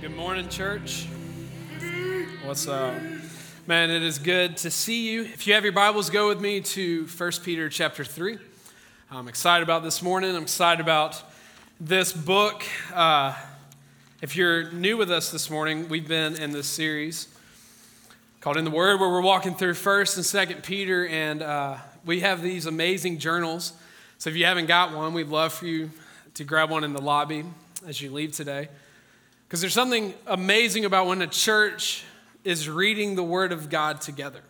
Good morning, church. What's up? Man, it is good to see you. If you have your Bibles, go with me to 1 Peter chapter 3. I'm excited about this morning. I'm excited about this book. Uh, if you're new with us this morning, we've been in this series called In the Word, where we're walking through 1st and 2nd Peter, and uh, we have these amazing journals. So if you haven't got one, we'd love for you to grab one in the lobby as you leave today. Because there's something amazing about when a church is reading the Word of God together.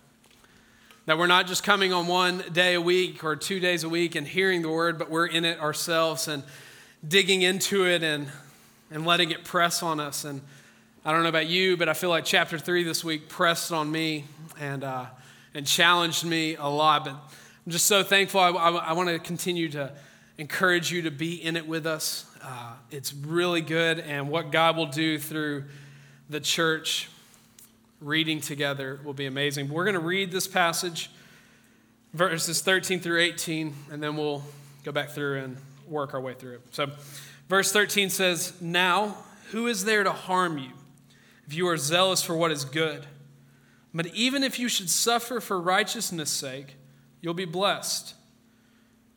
That we're not just coming on one day a week or two days a week and hearing the Word, but we're in it ourselves and digging into it and, and letting it press on us. And I don't know about you, but I feel like chapter three this week pressed on me and, uh, and challenged me a lot. But I'm just so thankful. I, I, I want to continue to encourage you to be in it with us. Uh, it's really good, and what God will do through the church reading together will be amazing. We're going to read this passage, verses 13 through 18, and then we'll go back through and work our way through it. So, verse 13 says, Now, who is there to harm you if you are zealous for what is good? But even if you should suffer for righteousness' sake, you'll be blessed.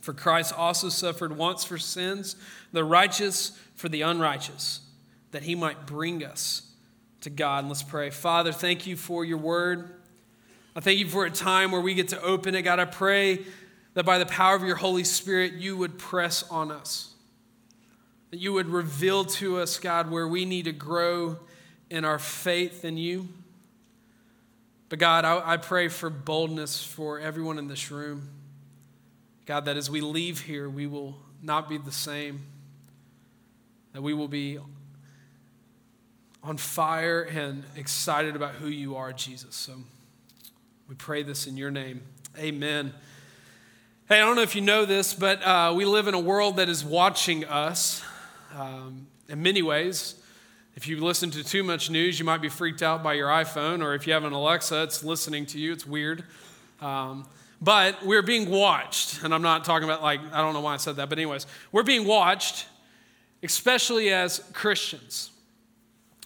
For Christ also suffered once for sins, the righteous for the unrighteous, that he might bring us to God. And let's pray. Father, thank you for your word. I thank you for a time where we get to open it. God, I pray that by the power of your Holy Spirit, you would press on us, that you would reveal to us, God, where we need to grow in our faith in you. But God, I, I pray for boldness for everyone in this room. God, that as we leave here, we will not be the same, that we will be on fire and excited about who you are, Jesus. So we pray this in your name. Amen. Hey, I don't know if you know this, but uh, we live in a world that is watching us um, in many ways. If you listen to too much news, you might be freaked out by your iPhone, or if you have an Alexa, it's listening to you. It's weird. Um, but we're being watched. And I'm not talking about, like, I don't know why I said that, but, anyways, we're being watched, especially as Christians.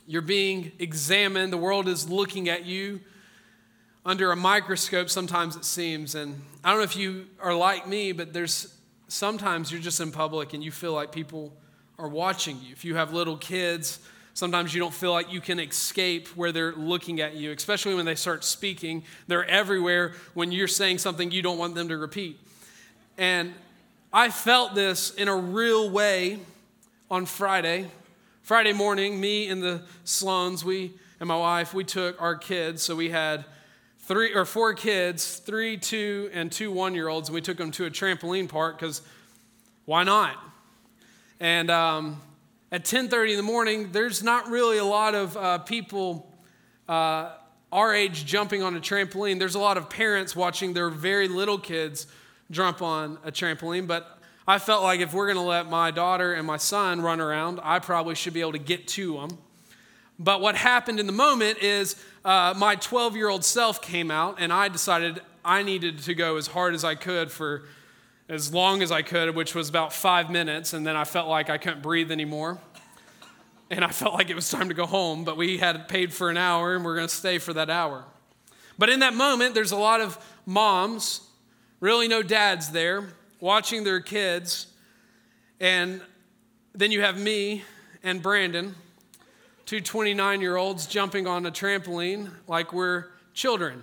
You're being examined. The world is looking at you under a microscope, sometimes it seems. And I don't know if you are like me, but there's sometimes you're just in public and you feel like people are watching you. If you have little kids, Sometimes you don't feel like you can escape where they're looking at you, especially when they start speaking. They're everywhere when you're saying something you don't want them to repeat. And I felt this in a real way on Friday. Friday morning, me and the Sloans, we and my wife, we took our kids. So we had three or four kids, three, two, and two one year olds, and we took them to a trampoline park because why not? And um, at 10.30 in the morning, there's not really a lot of uh, people uh, our age jumping on a trampoline. There's a lot of parents watching their very little kids jump on a trampoline, but I felt like if we're going to let my daughter and my son run around, I probably should be able to get to them. But what happened in the moment is uh, my 12 year old self came out, and I decided I needed to go as hard as I could for as long as I could, which was about five minutes, and then I felt like I couldn't breathe anymore. And I felt like it was time to go home, but we had paid for an hour and we're to stay for that hour. But in that moment, there's a lot of moms, really no dads there, watching their kids. And then you have me and Brandon, two 29 year olds, jumping on a trampoline like we're children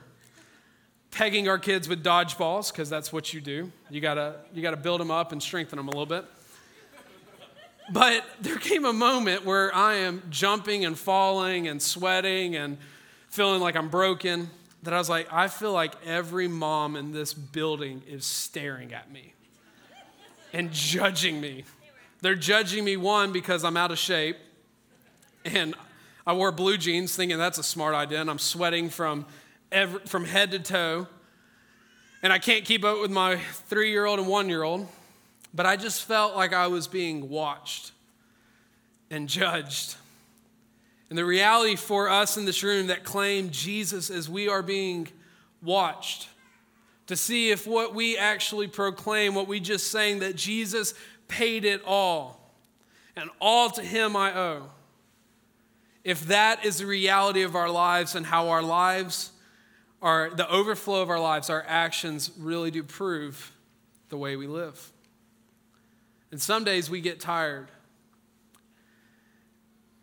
pegging our kids with dodgeballs because that's what you do. You gotta you gotta build them up and strengthen them a little bit. But there came a moment where I am jumping and falling and sweating and feeling like I'm broken. That I was like, I feel like every mom in this building is staring at me and judging me. They're judging me, one, because I'm out of shape. And I wore blue jeans thinking that's a smart idea, and I'm sweating from, every, from head to toe. And I can't keep up with my three year old and one year old, but I just felt like I was being watched and judged. And the reality for us in this room that claim Jesus is we are being watched to see if what we actually proclaim, what we just saying, that Jesus paid it all and all to him I owe. If that is the reality of our lives and how our lives are, the overflow of our lives, our actions really do prove the way we live. And some days we get tired.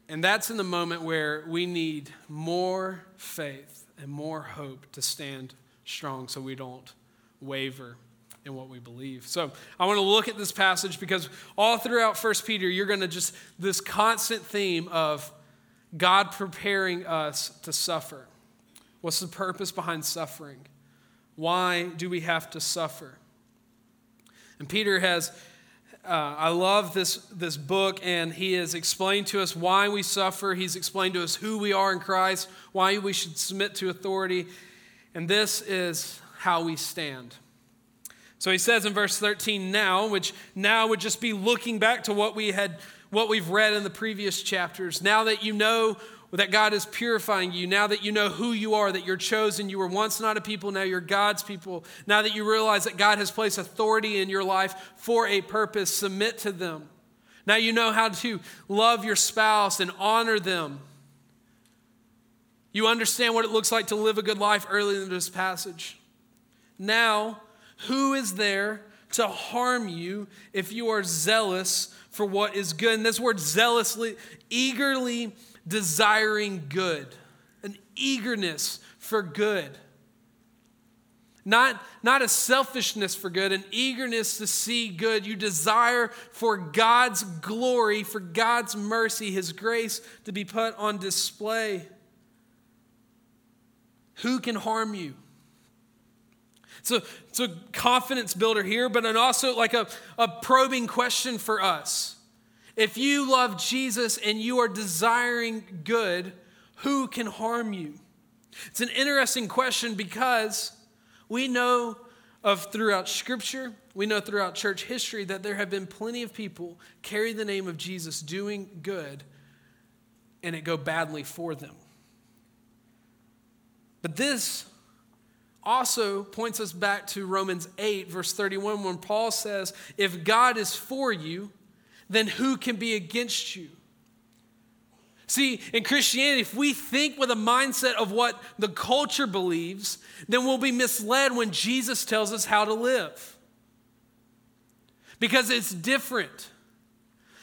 And that's in the moment where we need more faith and more hope to stand strong so we don't waver in what we believe. So I want to look at this passage because all throughout First Peter, you're going to just, this constant theme of God preparing us to suffer. What's the purpose behind suffering? Why do we have to suffer? And Peter has, uh, I love this, this book, and he has explained to us why we suffer. He's explained to us who we are in Christ, why we should submit to authority. And this is how we stand. So he says in verse 13, now, which now would just be looking back to what we had what we've read in the previous chapters. Now that you know that God is purifying you, now that you know who you are, that you're chosen, you were once not a people, now you're God's people. Now that you realize that God has placed authority in your life for a purpose, submit to them. Now you know how to love your spouse and honor them. You understand what it looks like to live a good life early in this passage. Now, who is there to harm you if you are zealous for what is good. And this word zealously, eagerly desiring good, an eagerness for good. Not, not a selfishness for good, an eagerness to see good. You desire for God's glory, for God's mercy, His grace to be put on display. Who can harm you? A, it's a confidence builder here, but also like a, a probing question for us. If you love Jesus and you are desiring good, who can harm you? It's an interesting question because we know of throughout Scripture, we know throughout church history that there have been plenty of people carry the name of Jesus doing good and it go badly for them. But this also points us back to Romans 8, verse 31, when Paul says, If God is for you, then who can be against you? See, in Christianity, if we think with a mindset of what the culture believes, then we'll be misled when Jesus tells us how to live. Because it's different.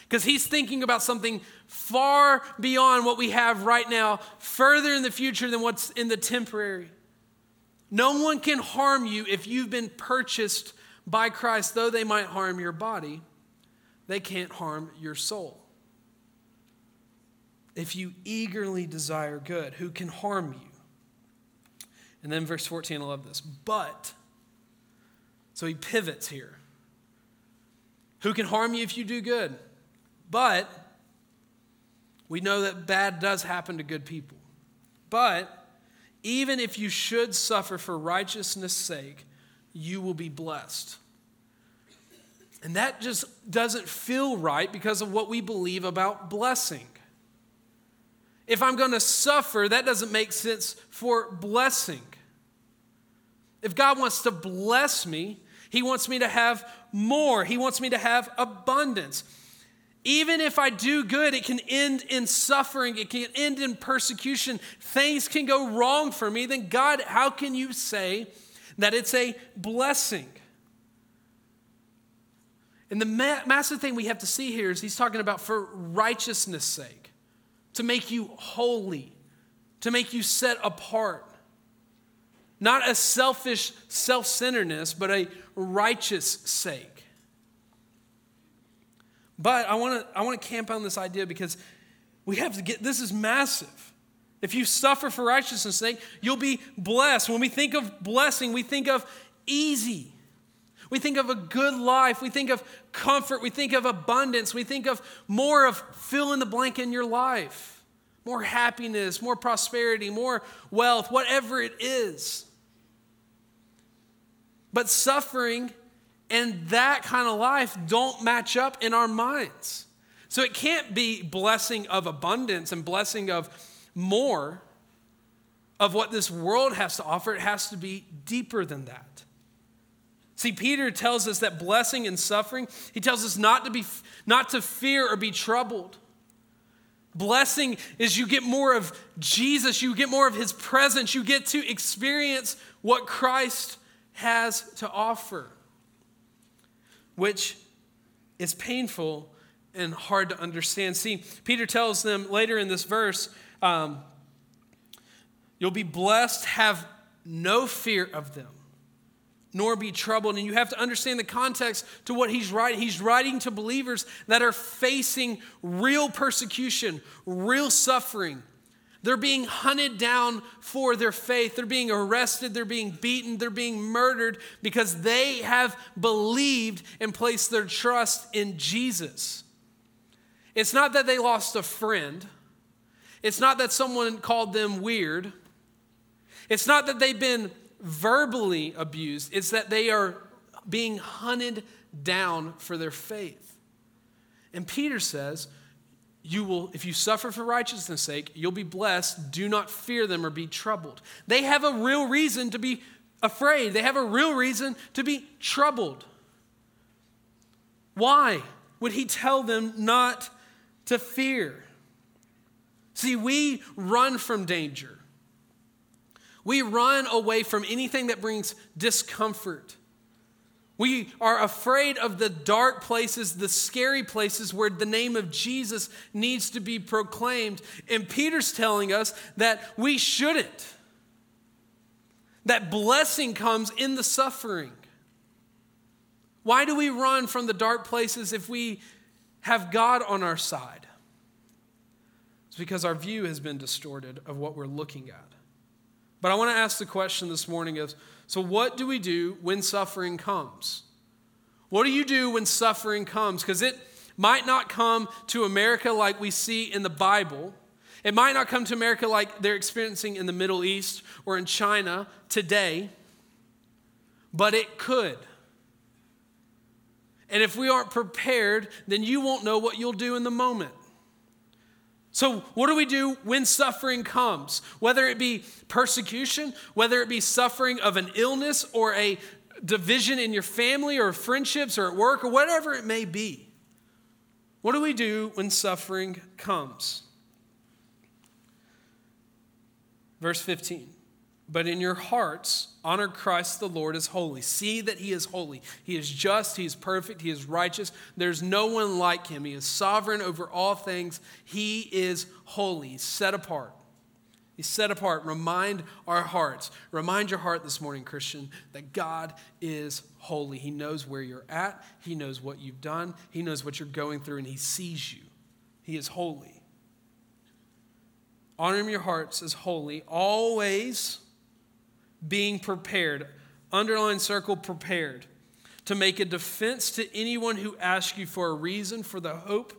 Because he's thinking about something far beyond what we have right now, further in the future than what's in the temporary. No one can harm you if you've been purchased by Christ, though they might harm your body, they can't harm your soul. If you eagerly desire good, who can harm you? And then verse 14, I love this. But, so he pivots here. Who can harm you if you do good? But, we know that bad does happen to good people. But, even if you should suffer for righteousness' sake, you will be blessed. And that just doesn't feel right because of what we believe about blessing. If I'm going to suffer, that doesn't make sense for blessing. If God wants to bless me, He wants me to have more, He wants me to have abundance. Even if I do good, it can end in suffering, it can end in persecution. Things can go wrong for me. Then, God, how can you say that it's a blessing? And the ma- massive thing we have to see here is he's talking about for righteousness' sake, to make you holy, to make you set apart. Not a selfish self centeredness, but a righteous sake. But I want to I want to camp on this idea because we have to get this is massive. If you suffer for righteousness' sake, you'll be blessed. When we think of blessing, we think of easy. We think of a good life. We think of comfort. We think of abundance. We think of more of fill in the blank in your life. more happiness, more prosperity, more wealth, whatever it is. But suffering and that kind of life don't match up in our minds. So it can't be blessing of abundance and blessing of more of what this world has to offer. It has to be deeper than that. See, Peter tells us that blessing and suffering, he tells us not to be not to fear or be troubled. Blessing is you get more of Jesus, you get more of his presence, you get to experience what Christ has to offer, which is painful and hard to understand. See, Peter tells them later in this verse, um, You'll be blessed, have no fear of them nor be troubled. And you have to understand the context to what he's writing. He's writing to believers that are facing real persecution, real suffering. They're being hunted down for their faith. They're being arrested. They're being beaten. They're being murdered because they have believed and placed their trust in Jesus. It's not that they lost a friend. It's not that someone called them weird. It's not that they've been verbally abused, it's that they are being hunted down for their faith. And Peter says, you will if you suffer for righteousness sake you'll be blessed. Do not fear them or be troubled. They have a real reason to be afraid. They have a real reason to be troubled. Why would he tell them not to fear? See we run from danger we run away from anything that brings discomfort. We are afraid of the dark places, the scary places where the name of Jesus needs to be proclaimed. And Peter's telling us that we shouldn't. That blessing comes in the suffering. Why do we run from the dark places if we have God on our side? It's because our view has been distorted of what we're looking at. But I want to ask the question this morning of so what do we do when suffering comes? What do you do when suffering comes? Because it might not come to America like we see in the Bible. It might not come to America like they're experiencing in the Middle East or in China today, but it could. And if we aren't prepared, then you won't know what you'll do in the moment. So, what do we do when suffering comes? Whether it be persecution, whether it be suffering of an illness or a division in your family or friendships or at work or whatever it may be. What do we do when suffering comes? Verse 15. But in your hearts, honor Christ the Lord as holy. See that he is holy. He is just, he is perfect, he is righteous. There's no one like him. He is sovereign over all things. He is holy, set apart. He's set apart. Remind our hearts. Remind your heart this morning, Christian, that God is holy. He knows where you're at, He knows what you've done, He knows what you're going through, and He sees you. He is holy. Honor Him your hearts as holy, always being prepared. Underline circle prepared to make a defense to anyone who asks you for a reason for the hope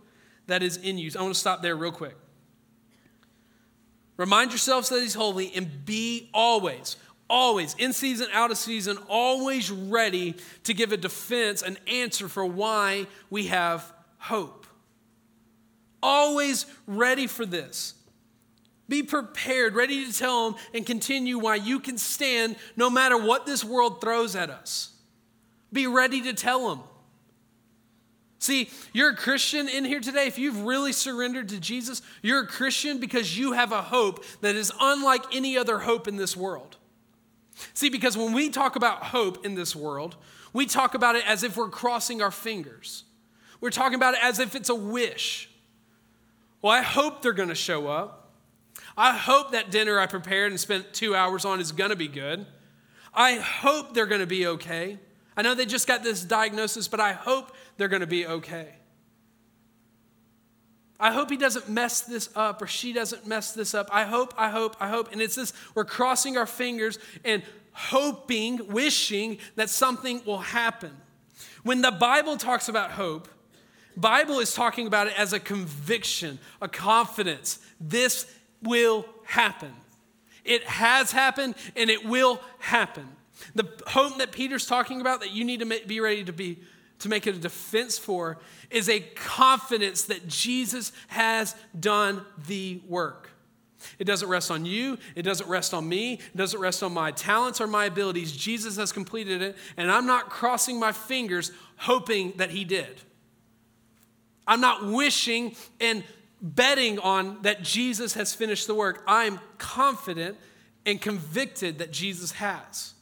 that is in you. I want to stop there real quick. Remind yourselves that He's holy and be always, always, in season, out of season, always ready to give a defense, an answer for why we have hope. Always ready for this. Be prepared, ready to tell them and continue why you can stand no matter what this world throws at us. Be ready to tell them. See, you're a Christian in here today. If you've really surrendered to Jesus, you're a Christian because you have a hope that is unlike any other hope in this world. See, because when we talk about hope in this world, we talk about it as if we're crossing our fingers. We're talking about it as if it's a wish. Well, I hope they're going to show up. I hope that dinner I prepared and spent two hours on is going to be good. I hope they're going to be okay. I know they just got this diagnosis, but I hope they're going to be okay. I hope he doesn't mess this up or she doesn't mess this up. I hope, I hope, I hope. And it's this we're crossing our fingers and hoping, wishing that something will happen. When the Bible talks about hope, Bible is talking about it as a conviction, a confidence. This will happen. It has happened and it will happen. The hope that Peter's talking about that you need to be ready to be to make it a defense for is a confidence that Jesus has done the work. It doesn't rest on you. It doesn't rest on me. It doesn't rest on my talents or my abilities. Jesus has completed it, and I'm not crossing my fingers hoping that He did. I'm not wishing and betting on that Jesus has finished the work. I'm confident and convicted that Jesus has.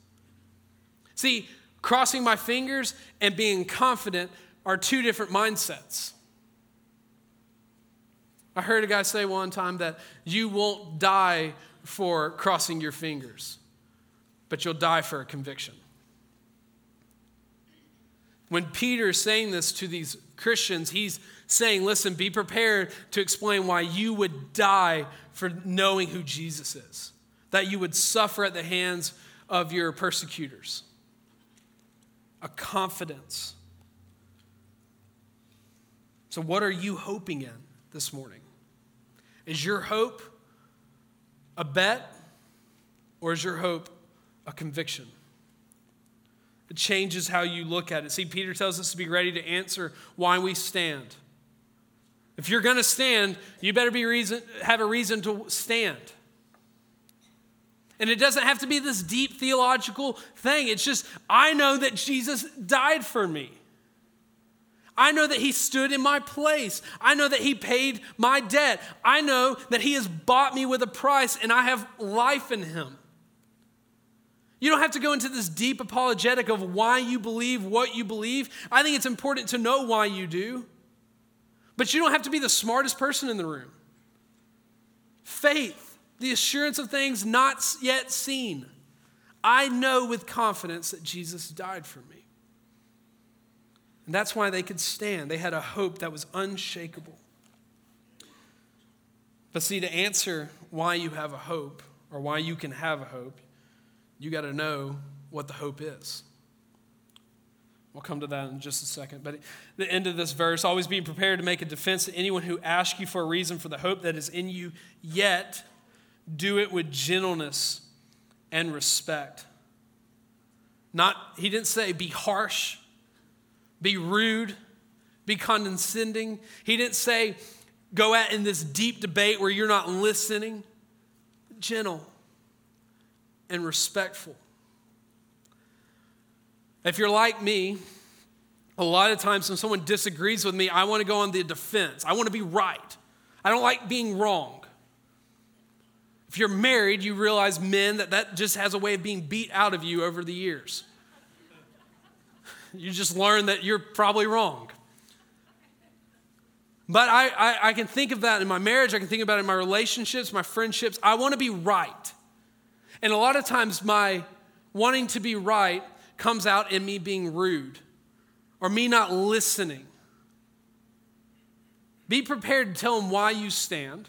See, crossing my fingers and being confident are two different mindsets. I heard a guy say one time that you won't die for crossing your fingers, but you'll die for a conviction. When Peter is saying this to these Christians, he's saying, Listen, be prepared to explain why you would die for knowing who Jesus is, that you would suffer at the hands of your persecutors. A confidence. So, what are you hoping in this morning? Is your hope a bet or is your hope a conviction? It changes how you look at it. See, Peter tells us to be ready to answer why we stand. If you're going to stand, you better be reason, have a reason to stand. And it doesn't have to be this deep theological thing. It's just, I know that Jesus died for me. I know that He stood in my place. I know that He paid my debt. I know that He has bought me with a price and I have life in Him. You don't have to go into this deep apologetic of why you believe what you believe. I think it's important to know why you do. But you don't have to be the smartest person in the room. Faith, the assurance of things not yet seen. I know with confidence that Jesus died for me. And that's why they could stand. They had a hope that was unshakable. But see, to answer why you have a hope or why you can have a hope, you got to know what the hope is. We'll come to that in just a second. But the end of this verse always be prepared to make a defense to anyone who asks you for a reason for the hope that is in you, yet do it with gentleness and respect. Not, he didn't say be harsh be rude, be condescending. He didn't say, go out in this deep debate where you're not listening. Gentle and respectful. If you're like me, a lot of times when someone disagrees with me, I want to go on the defense. I want to be right. I don't like being wrong. If you're married, you realize, men, that that just has a way of being beat out of you over the years. You just learn that you're probably wrong. But I, I, I, can think of that in my marriage. I can think about it in my relationships, my friendships. I want to be right. And a lot of times, my wanting to be right comes out in me being rude or me not listening. Be prepared to tell them why you stand,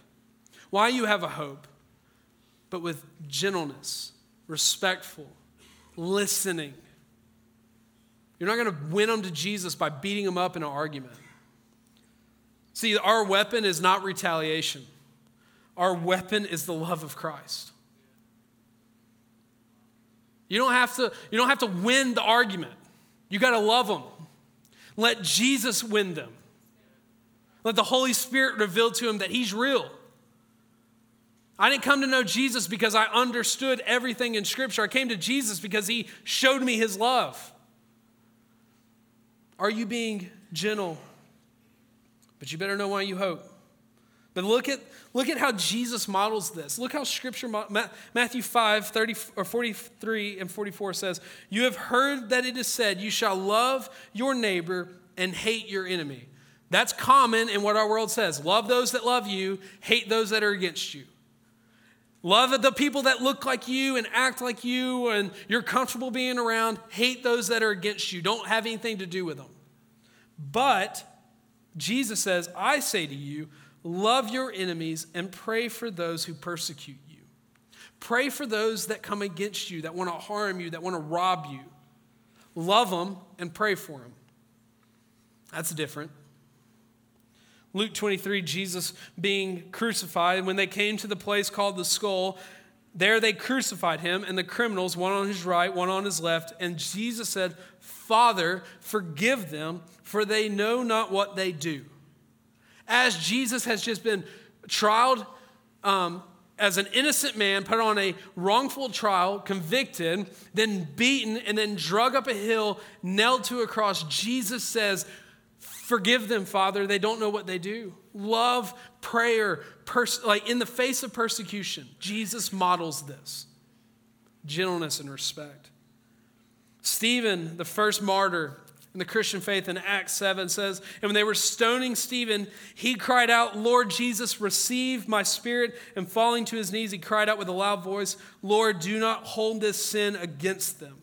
why you have a hope, but with gentleness, respectful, listening. You're not going to win them to Jesus by beating them up in an argument. See, our weapon is not retaliation, our weapon is the love of Christ. You don't have to, you don't have to win the argument. You got to love them. Let Jesus win them. Let the Holy Spirit reveal to him that he's real. I didn't come to know Jesus because I understood everything in Scripture. I came to Jesus because he showed me his love. Are you being gentle? But you better know why you hope. But look at, look at how Jesus models this. Look how Scripture, Matthew 5, 30, or 43 and 44 says, You have heard that it is said, You shall love your neighbor and hate your enemy. That's common in what our world says. Love those that love you, hate those that are against you. Love the people that look like you and act like you and you're comfortable being around. Hate those that are against you. Don't have anything to do with them. But Jesus says, I say to you, love your enemies and pray for those who persecute you. Pray for those that come against you, that want to harm you, that want to rob you. Love them and pray for them. That's different. Luke 23, Jesus being crucified. When they came to the place called the skull, there they crucified him and the criminals, one on his right, one on his left. And Jesus said, Father, forgive them, for they know not what they do. As Jesus has just been trialed um, as an innocent man, put on a wrongful trial, convicted, then beaten, and then drug up a hill, nailed to a cross, Jesus says, Forgive them, Father. They don't know what they do. Love, prayer, pers- like in the face of persecution, Jesus models this gentleness and respect. Stephen, the first martyr in the Christian faith in Acts 7 says, And when they were stoning Stephen, he cried out, Lord Jesus, receive my spirit. And falling to his knees, he cried out with a loud voice, Lord, do not hold this sin against them.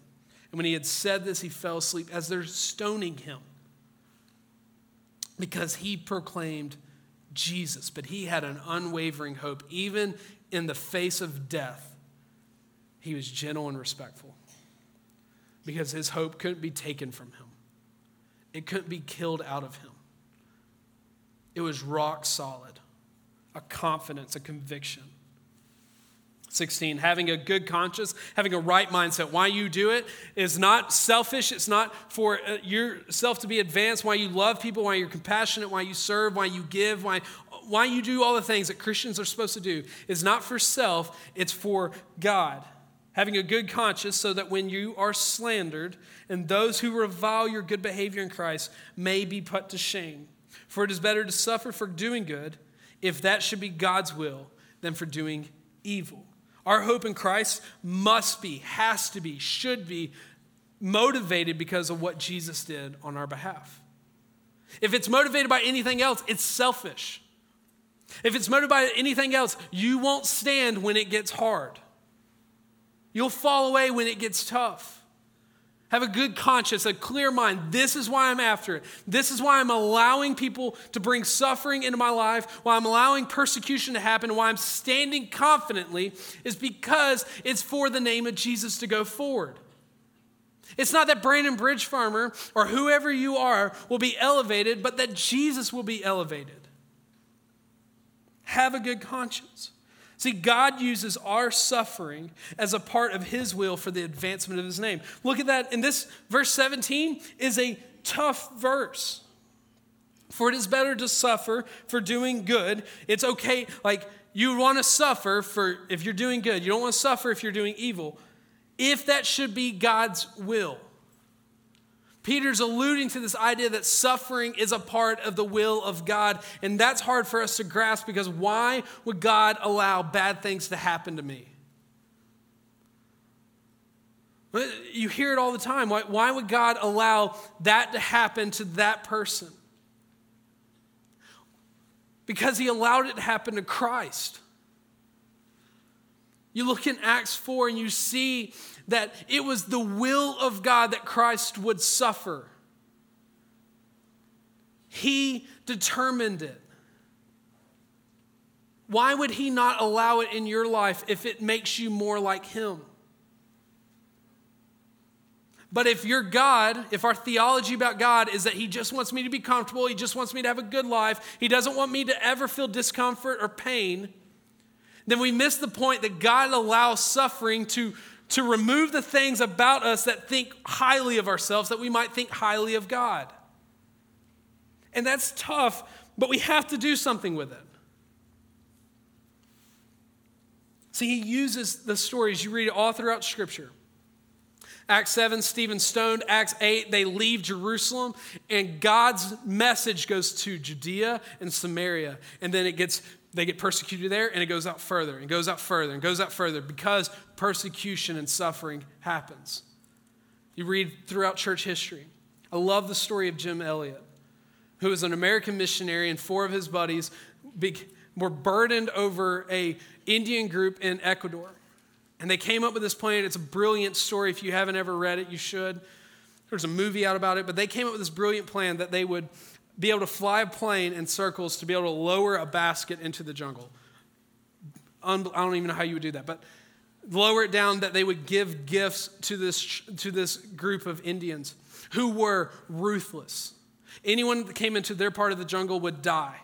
And when he had said this, he fell asleep as they're stoning him because he proclaimed Jesus, but he had an unwavering hope. Even in the face of death, he was gentle and respectful because his hope couldn't be taken from him, it couldn't be killed out of him. It was rock solid, a confidence, a conviction. 16, having a good conscience, having a right mindset. Why you do it is not selfish. It's not for uh, yourself to be advanced. Why you love people, why you're compassionate, why you serve, why you give, why, why you do all the things that Christians are supposed to do is not for self, it's for God. Having a good conscience so that when you are slandered and those who revile your good behavior in Christ may be put to shame. For it is better to suffer for doing good, if that should be God's will, than for doing evil. Our hope in Christ must be, has to be, should be motivated because of what Jesus did on our behalf. If it's motivated by anything else, it's selfish. If it's motivated by anything else, you won't stand when it gets hard. You'll fall away when it gets tough. Have a good conscience, a clear mind. This is why I'm after it. This is why I'm allowing people to bring suffering into my life, why I'm allowing persecution to happen, why I'm standing confidently, is because it's for the name of Jesus to go forward. It's not that Brandon Bridge Farmer or whoever you are will be elevated, but that Jesus will be elevated. Have a good conscience. See, God uses our suffering as a part of His will for the advancement of His name. Look at that. And this verse 17 is a tough verse. For it is better to suffer for doing good. It's okay, like you want to suffer for if you're doing good. You don't want to suffer if you're doing evil. If that should be God's will. Peter's alluding to this idea that suffering is a part of the will of God. And that's hard for us to grasp because why would God allow bad things to happen to me? You hear it all the time. Why, why would God allow that to happen to that person? Because he allowed it to happen to Christ. You look in Acts 4 and you see that it was the will of God that Christ would suffer. He determined it. Why would He not allow it in your life if it makes you more like Him? But if your God, if our theology about God is that He just wants me to be comfortable, He just wants me to have a good life, He doesn't want me to ever feel discomfort or pain, then we miss the point that God allows suffering to to remove the things about us that think highly of ourselves, that we might think highly of God. And that's tough, but we have to do something with it. See, he uses the stories. You read all throughout Scripture. Acts 7, Stephen stoned. Acts 8, they leave Jerusalem, and God's message goes to Judea and Samaria. And then it gets they get persecuted there and it goes out further and goes out further and goes out further because persecution and suffering happens. You read throughout church history. I love the story of Jim Elliot, who was an American missionary, and four of his buddies were burdened over a Indian group in Ecuador. And they came up with this plan. It's a brilliant story. If you haven't ever read it, you should. There's a movie out about it, but they came up with this brilliant plan that they would be able to fly a plane in circles to be able to lower a basket into the jungle. I don't even know how you would do that, but lower it down that they would give gifts to this, to this group of Indians who were ruthless. Anyone that came into their part of the jungle would die.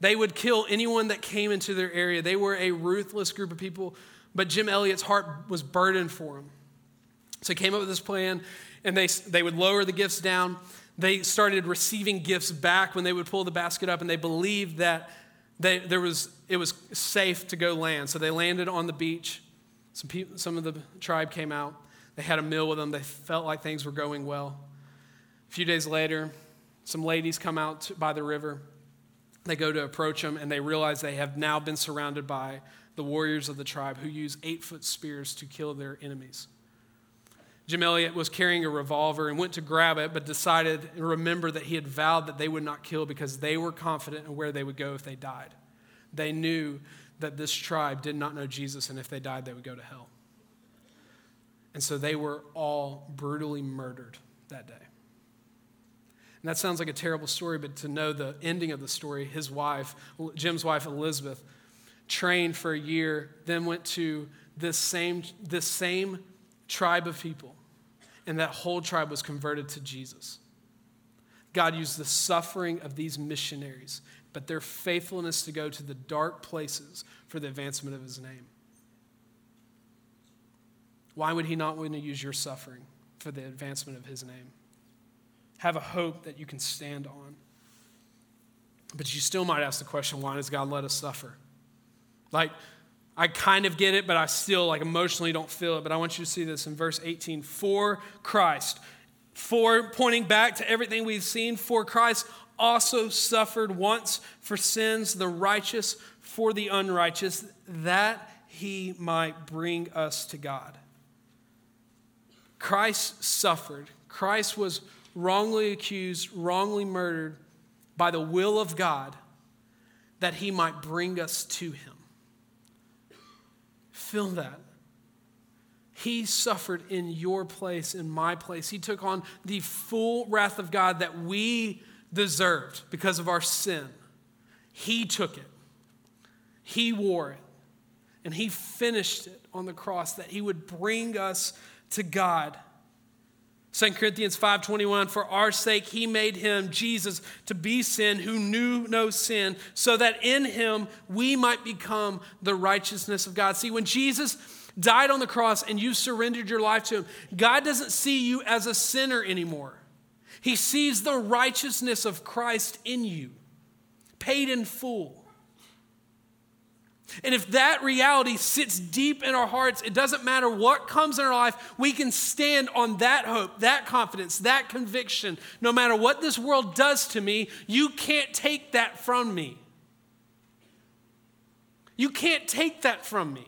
They would kill anyone that came into their area. They were a ruthless group of people, but Jim Elliot's heart was burdened for them. So he came up with this plan, and they, they would lower the gifts down. They started receiving gifts back when they would pull the basket up, and they believed that they, there was, it was safe to go land. So they landed on the beach. Some, people, some of the tribe came out. They had a meal with them. They felt like things were going well. A few days later, some ladies come out by the river. They go to approach them, and they realize they have now been surrounded by the warriors of the tribe who use eight foot spears to kill their enemies. Jim Elliot was carrying a revolver and went to grab it, but decided and remembered that he had vowed that they would not kill because they were confident in where they would go if they died. They knew that this tribe did not know Jesus, and if they died, they would go to hell. And so they were all brutally murdered that day. And that sounds like a terrible story, but to know the ending of the story, his wife, Jim's wife, Elisabeth, trained for a year, then went to this same, this same tribe of people, and that whole tribe was converted to Jesus. God used the suffering of these missionaries, but their faithfulness to go to the dark places for the advancement of his name. Why would he not want to use your suffering for the advancement of his name? Have a hope that you can stand on. But you still might ask the question why does God let us suffer? Like, I kind of get it, but I still like emotionally don't feel it. But I want you to see this in verse 18. For Christ, for pointing back to everything we've seen, for Christ also suffered once for sins, the righteous for the unrighteous, that he might bring us to God. Christ suffered. Christ was wrongly accused, wrongly murdered by the will of God that he might bring us to him. Feel that. He suffered in your place, in my place. He took on the full wrath of God that we deserved because of our sin. He took it, He wore it, and He finished it on the cross that He would bring us to God. 2 Corinthians 5:21 for our sake he made him Jesus to be sin who knew no sin so that in him we might become the righteousness of God. See when Jesus died on the cross and you surrendered your life to him, God doesn't see you as a sinner anymore. He sees the righteousness of Christ in you, paid in full. And if that reality sits deep in our hearts, it doesn't matter what comes in our life, we can stand on that hope, that confidence, that conviction. No matter what this world does to me, you can't take that from me. You can't take that from me.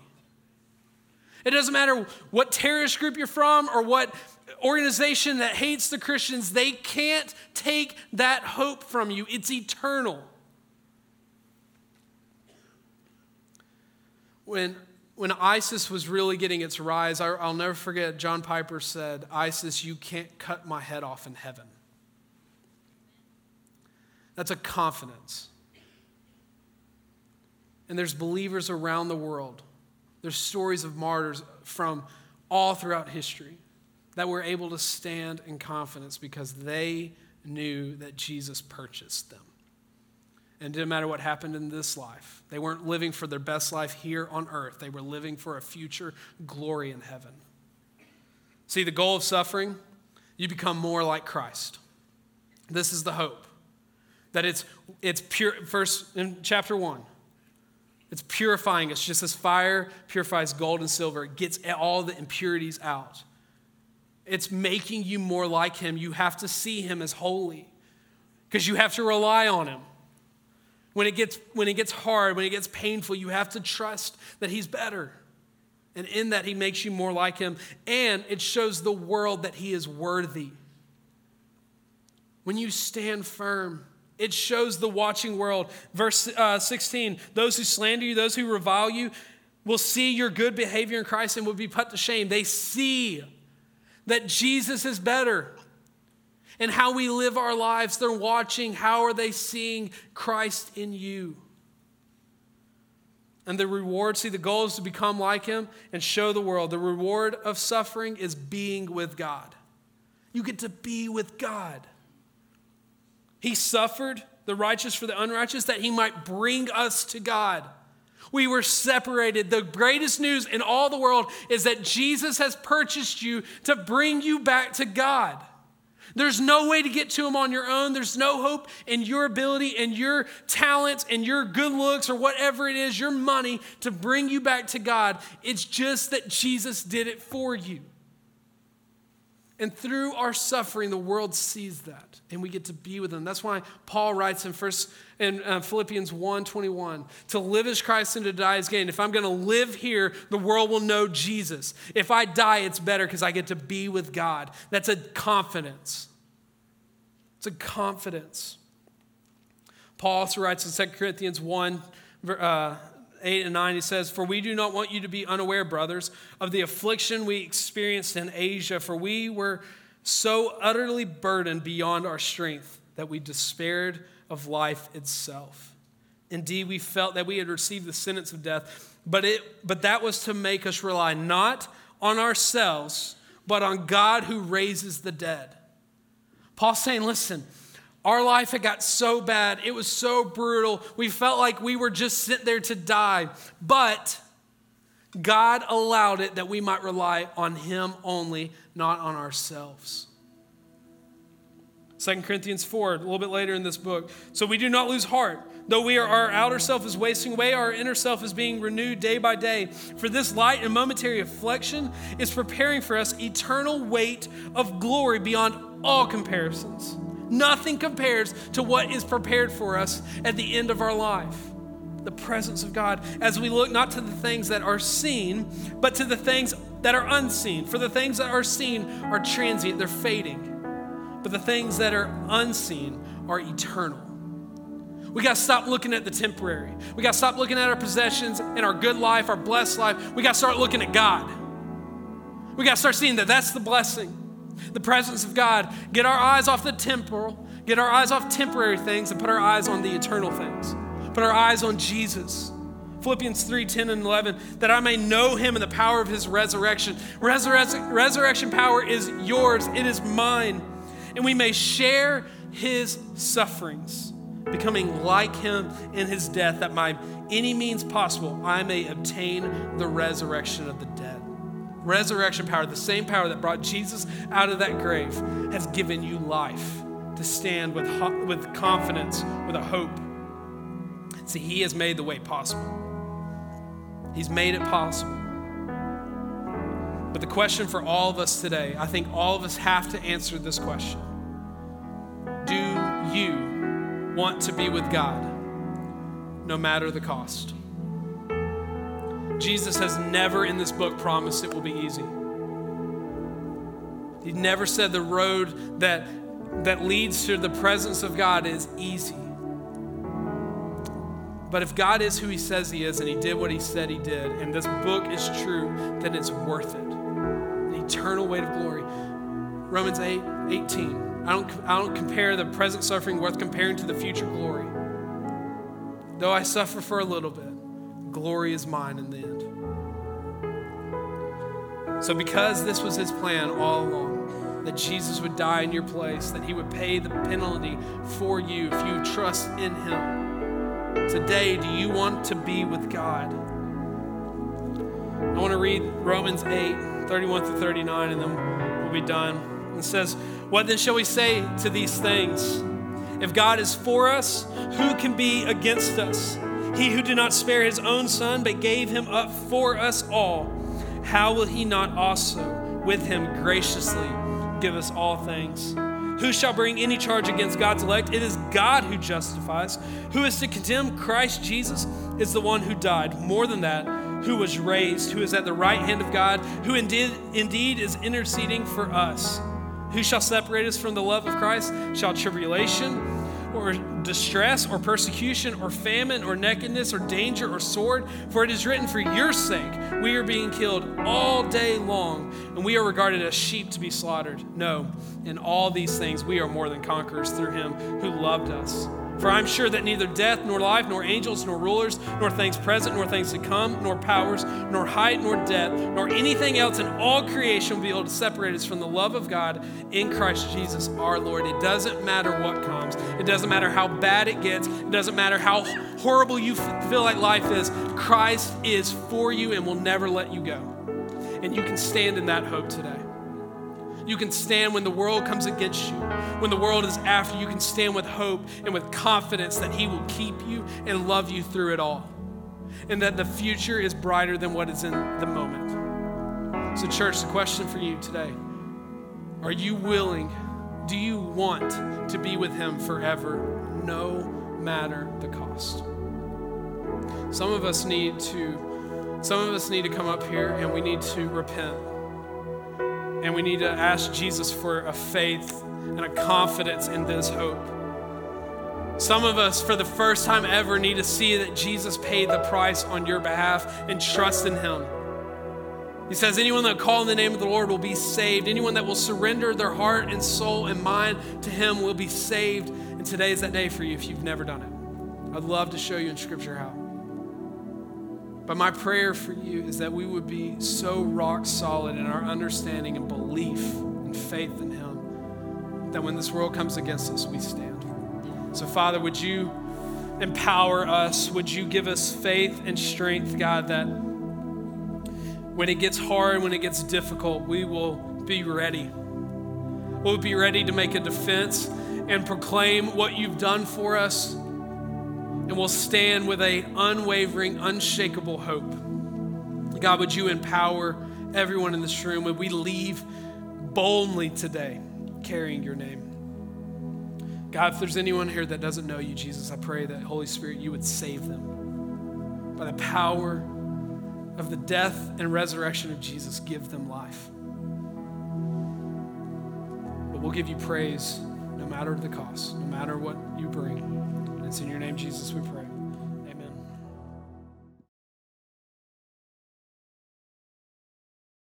It doesn't matter what terrorist group you're from or what organization that hates the Christians, they can't take that hope from you. It's eternal. When, when ISIS was really getting its rise, I, I'll never forget John Piper said, ISIS, you can't cut my head off in heaven. That's a confidence. And there's believers around the world. There's stories of martyrs from all throughout history that were able to stand in confidence because they knew that Jesus purchased them. And it didn't matter what happened in this life. They weren't living for their best life here on earth, they were living for a future glory in heaven. See, the goal of suffering, you become more like Christ. This is the hope. That it's, it's pure, first in chapter one, it's purifying us, just as fire purifies gold and silver, it gets all the impurities out. It's making you more like Him. You have to see Him as holy because you have to rely on Him. When it, gets, when it gets hard, when it gets painful, you have to trust that He's better. And in that, He makes you more like Him. And it shows the world that He is worthy. When you stand firm, it shows the watching world. Verse uh, 16 those who slander you, those who revile you, will see your good behavior in Christ and will be put to shame. They see that Jesus is better and how we live our lives. They're watching. How are they seeing Christ in you? And the reward, see, the goal is to become like him and show the world. The reward of suffering is being with God. You get to be with God. He suffered the righteous for the unrighteous, that he might bring us to God. We were separated. The greatest news in all the world is that Jesus has purchased you to bring you back to God. There's no way to get to him on your own. There's no hope in your ability and your talents and your good looks or whatever it is, your money to bring you back to God. It's just that Jesus did it for you. And through our suffering, the world sees that, and we get to be with them. That's why Paul writes in First in uh, Philippians 1 21, to live as Christ and to die as gain. If I'm going to live here, the world will know Jesus. If I die, it's better because I get to be with God. That's a confidence. It's a confidence. Paul also writes in 2 Corinthians 1, uh, 8 and 9, he says, For we do not want you to be unaware, brothers, of the affliction we experienced in Asia, for we were so utterly burdened beyond our strength that we despaired of life itself. Indeed, we felt that we had received the sentence of death, but, it, but that was to make us rely not on ourselves, but on God who raises the dead. Paul's saying, listen, our life had got so bad, it was so brutal. We felt like we were just sent there to die. But God allowed it that we might rely on Him only, not on ourselves. 2 Corinthians 4, a little bit later in this book. So we do not lose heart. Though we are, our outer self is wasting away, our inner self is being renewed day by day. For this light and momentary affliction is preparing for us eternal weight of glory beyond all comparisons Nothing compares to what is prepared for us at the end of our life. The presence of God as we look not to the things that are seen, but to the things that are unseen. For the things that are seen are transient, they're fading. But the things that are unseen are eternal. We got to stop looking at the temporary. We got to stop looking at our possessions and our good life, our blessed life. We got to start looking at God. We got to start seeing that that's the blessing the presence of God, get our eyes off the temporal, get our eyes off temporary things, and put our eyes on the eternal things. Put our eyes on Jesus. Philippians 3 10 and 11, that I may know him in the power of his resurrection. Resurrection, resurrection power is yours, it is mine. And we may share his sufferings, becoming like him in his death, that by any means possible I may obtain the resurrection of the dead resurrection power, the same power that brought Jesus out of that grave, has given you life to stand with, with confidence, with a hope. See, He has made the way possible. He's made it possible. But the question for all of us today, I think all of us have to answer this question Do you want to be with God no matter the cost? Jesus has never in this book promised it will be easy. He never said the road that, that leads to the presence of God is easy. But if God is who He says He is and He did what He said He did, and this book is true, then it's worth it. An eternal weight of glory. Romans 8 18. I don't, I don't compare the present suffering worth comparing to the future glory. Though I suffer for a little bit, glory is mine in the end. So, because this was his plan all along, that Jesus would die in your place, that he would pay the penalty for you if you trust in him. Today, do you want to be with God? I want to read Romans 8, 31 through 39, and then we'll be done. It says, What then shall we say to these things? If God is for us, who can be against us? He who did not spare his own son, but gave him up for us all, how will he not also with him graciously give us all things? Who shall bring any charge against God's elect? It is God who justifies. Who is to condemn? Christ Jesus is the one who died. More than that, who was raised, who is at the right hand of God, who indeed, indeed is interceding for us. Who shall separate us from the love of Christ? Shall tribulation? or distress or persecution or famine or nakedness or danger or sword. For it is written, For your sake we are being killed all day long, and we are regarded as sheep to be slaughtered. No, in all these things we are more than conquerors through him who loved us. For I'm sure that neither death, nor life, nor angels, nor rulers, nor things present, nor things to come, nor powers, nor height, nor depth, nor anything else in all creation will be able to separate us from the love of God in Christ Jesus our Lord. It doesn't matter what comes, it doesn't matter how bad it gets, it doesn't matter how horrible you feel like life is. Christ is for you and will never let you go. And you can stand in that hope today. You can stand when the world comes against you, when the world is after you. You can stand with hope and with confidence that He will keep you and love you through it all, and that the future is brighter than what is in the moment. So, church, the question for you today are you willing? Do you want to be with Him forever, no matter the cost? Some of us need to. Some of us need to come up here and we need to repent and we need to ask Jesus for a faith and a confidence in this hope. Some of us, for the first time ever, need to see that Jesus paid the price on your behalf and trust in Him. He says, Anyone that call in the name of the Lord will be saved. Anyone that will surrender their heart and soul and mind to Him will be saved. And today is that day for you if you've never done it. I'd love to show you in Scripture how. But my prayer for you is that we would be so rock solid in our understanding and belief and faith in Him that when this world comes against us, we stand. So, Father, would you empower us? Would you give us faith and strength, God, that when it gets hard, when it gets difficult, we will be ready. We'll be ready to make a defense and proclaim what you've done for us and we'll stand with a unwavering, unshakable hope. God, would you empower everyone in this room? Would we leave boldly today carrying your name? God, if there's anyone here that doesn't know you, Jesus, I pray that Holy Spirit, you would save them. By the power of the death and resurrection of Jesus, give them life. But we'll give you praise no matter the cost, no matter what you bring. It's in your name, Jesus, we pray.